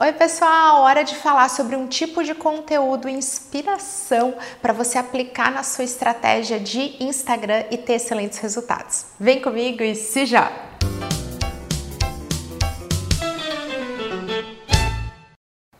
Oi, pessoal! Hora de falar sobre um tipo de conteúdo inspiração para você aplicar na sua estratégia de Instagram e ter excelentes resultados. Vem comigo e se já!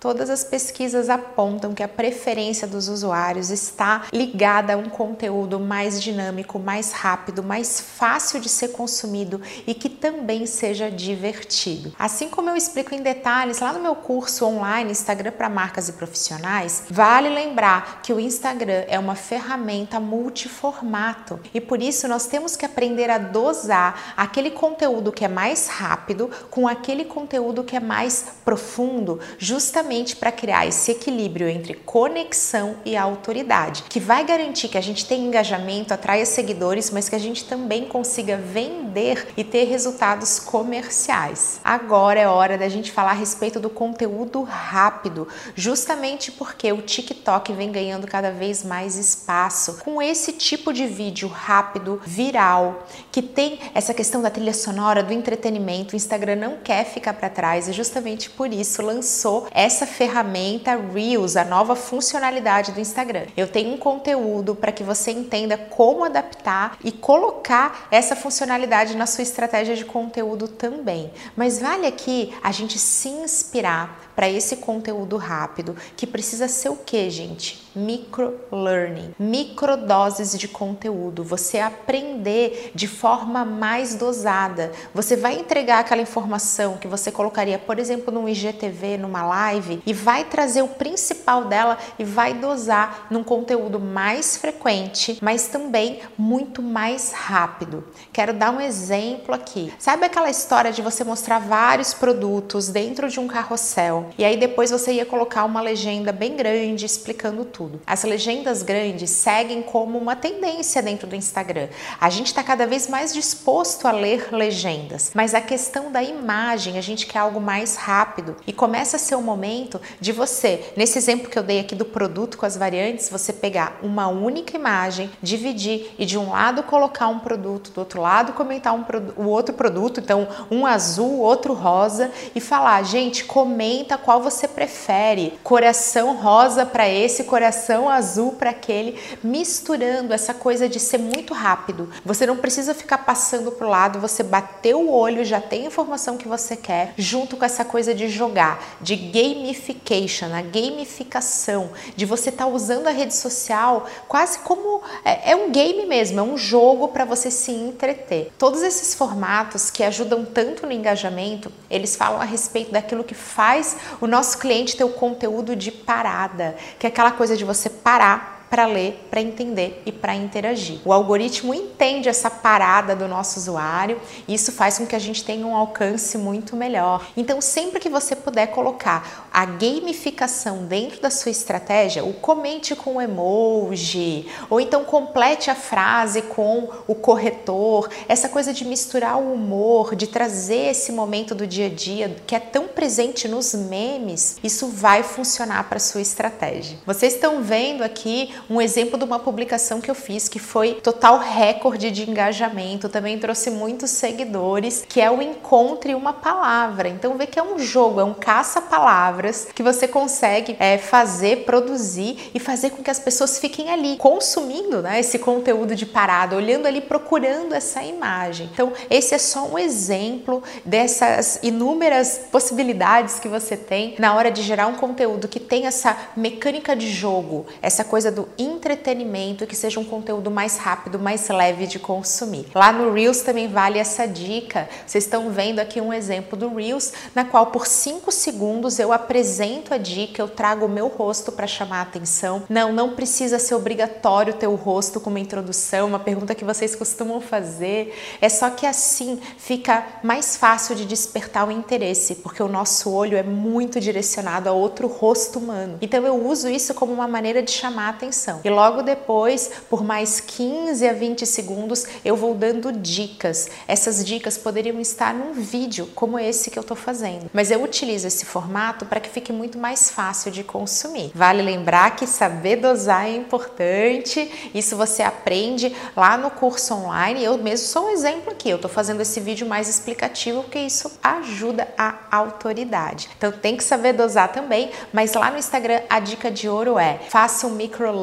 Todas as pesquisas apontam que a preferência dos usuários está ligada a um conteúdo mais dinâmico, mais rápido, mais fácil de ser consumido e que também seja divertido. Assim como eu explico em detalhes lá no meu curso online Instagram para marcas e profissionais, vale lembrar que o Instagram é uma ferramenta multiformato e por isso nós temos que aprender a dosar aquele conteúdo que é mais rápido com aquele conteúdo que é mais profundo, justamente justamente para criar esse equilíbrio entre conexão e autoridade, que vai garantir que a gente tenha engajamento, atraia seguidores, mas que a gente também consiga vender e ter resultados comerciais. Agora é hora da gente falar a respeito do conteúdo rápido, justamente porque o TikTok vem ganhando cada vez mais espaço com esse tipo de vídeo rápido, viral, que tem essa questão da trilha sonora, do entretenimento. O Instagram não quer ficar para trás e justamente por isso lançou essa essa ferramenta Reels, a nova funcionalidade do Instagram. Eu tenho um conteúdo para que você entenda como adaptar e colocar essa funcionalidade na sua estratégia de conteúdo também. Mas vale aqui a gente se inspirar para esse conteúdo rápido, que precisa ser o que, gente? Micro learning, microdoses de conteúdo, você aprender de forma mais dosada. Você vai entregar aquela informação que você colocaria, por exemplo, num IGTV, numa live, e vai trazer o principal dela e vai dosar num conteúdo mais frequente, mas também muito mais rápido. Quero dar um exemplo aqui. Sabe aquela história de você mostrar vários produtos dentro de um carrossel e aí depois você ia colocar uma legenda bem grande explicando tudo. As legendas grandes seguem como uma tendência dentro do Instagram. A gente está cada vez mais disposto a ler legendas, mas a questão da imagem, a gente quer algo mais rápido e começa a ser o momento de você, nesse exemplo que eu dei aqui do produto com as variantes, você pegar uma única imagem, dividir e de um lado colocar um produto, do outro lado comentar um, o outro produto, então um azul, outro rosa e falar, gente, comenta qual você prefere. Coração rosa para esse, coração azul para aquele, misturando essa coisa de ser muito rápido. Você não precisa ficar passando pro lado, você bateu o olho, já tem a informação que você quer, junto com essa coisa de jogar, de gamification, a gamificação, de você estar tá usando a rede social quase como é, é um game mesmo, é um jogo para você se entreter. Todos esses formatos que ajudam tanto no engajamento, eles falam a respeito daquilo que faz o nosso cliente ter o conteúdo de parada, que é aquela coisa de você parar para ler, para entender e para interagir. O algoritmo entende essa parada do nosso usuário e isso faz com que a gente tenha um alcance muito melhor. Então, sempre que você puder colocar a gamificação dentro da sua estratégia, o comente com emoji, ou então complete a frase com o corretor, essa coisa de misturar o humor, de trazer esse momento do dia a dia que é tão presente nos memes, isso vai funcionar para sua estratégia. Vocês estão vendo aqui um exemplo de uma publicação que eu fiz que foi total recorde de engajamento, também trouxe muitos seguidores, que é o encontre uma palavra. Então vê que é um jogo, é um caça-palavras que você consegue é, fazer, produzir e fazer com que as pessoas fiquem ali consumindo né, esse conteúdo de parada, olhando ali, procurando essa imagem. Então esse é só um exemplo dessas inúmeras possibilidades que você tem na hora de gerar um conteúdo que tem essa mecânica de jogo, essa coisa do entretenimento, que seja um conteúdo mais rápido, mais leve de consumir. Lá no Reels também vale essa dica. Vocês estão vendo aqui um exemplo do Reels, na qual por 5 segundos eu apresento a dica, eu trago o meu rosto para chamar a atenção. Não, não precisa ser obrigatório ter o rosto como introdução, uma pergunta que vocês costumam fazer. É só que assim fica mais fácil de despertar o interesse, porque o nosso olho é muito direcionado a outro rosto humano. Então eu uso isso como uma maneira de chamar a atenção atenção. E logo depois, por mais 15 a 20 segundos, eu vou dando dicas. Essas dicas poderiam estar num vídeo como esse que eu estou fazendo, mas eu utilizo esse formato para que fique muito mais fácil de consumir. Vale lembrar que saber dosar é importante, isso você aprende lá no curso online. Eu mesmo sou um exemplo aqui, eu estou fazendo esse vídeo mais explicativo porque isso ajuda a autoridade. Então tem que saber dosar também, mas lá no Instagram a dica de ouro é: faça o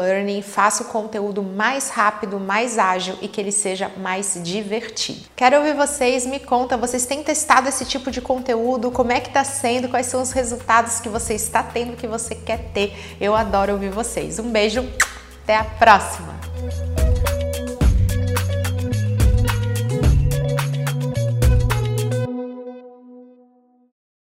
microlearning, faça o conteúdo mais rápido, mais ágil e que ele seja mais divertido. Quero ouvir vocês, me conta, vocês têm testado esse tipo de conteúdo? Como é que está sendo? Quais são os resultados que você está tendo, que você quer ter? Eu adoro ouvir vocês. Um beijo, até a próxima!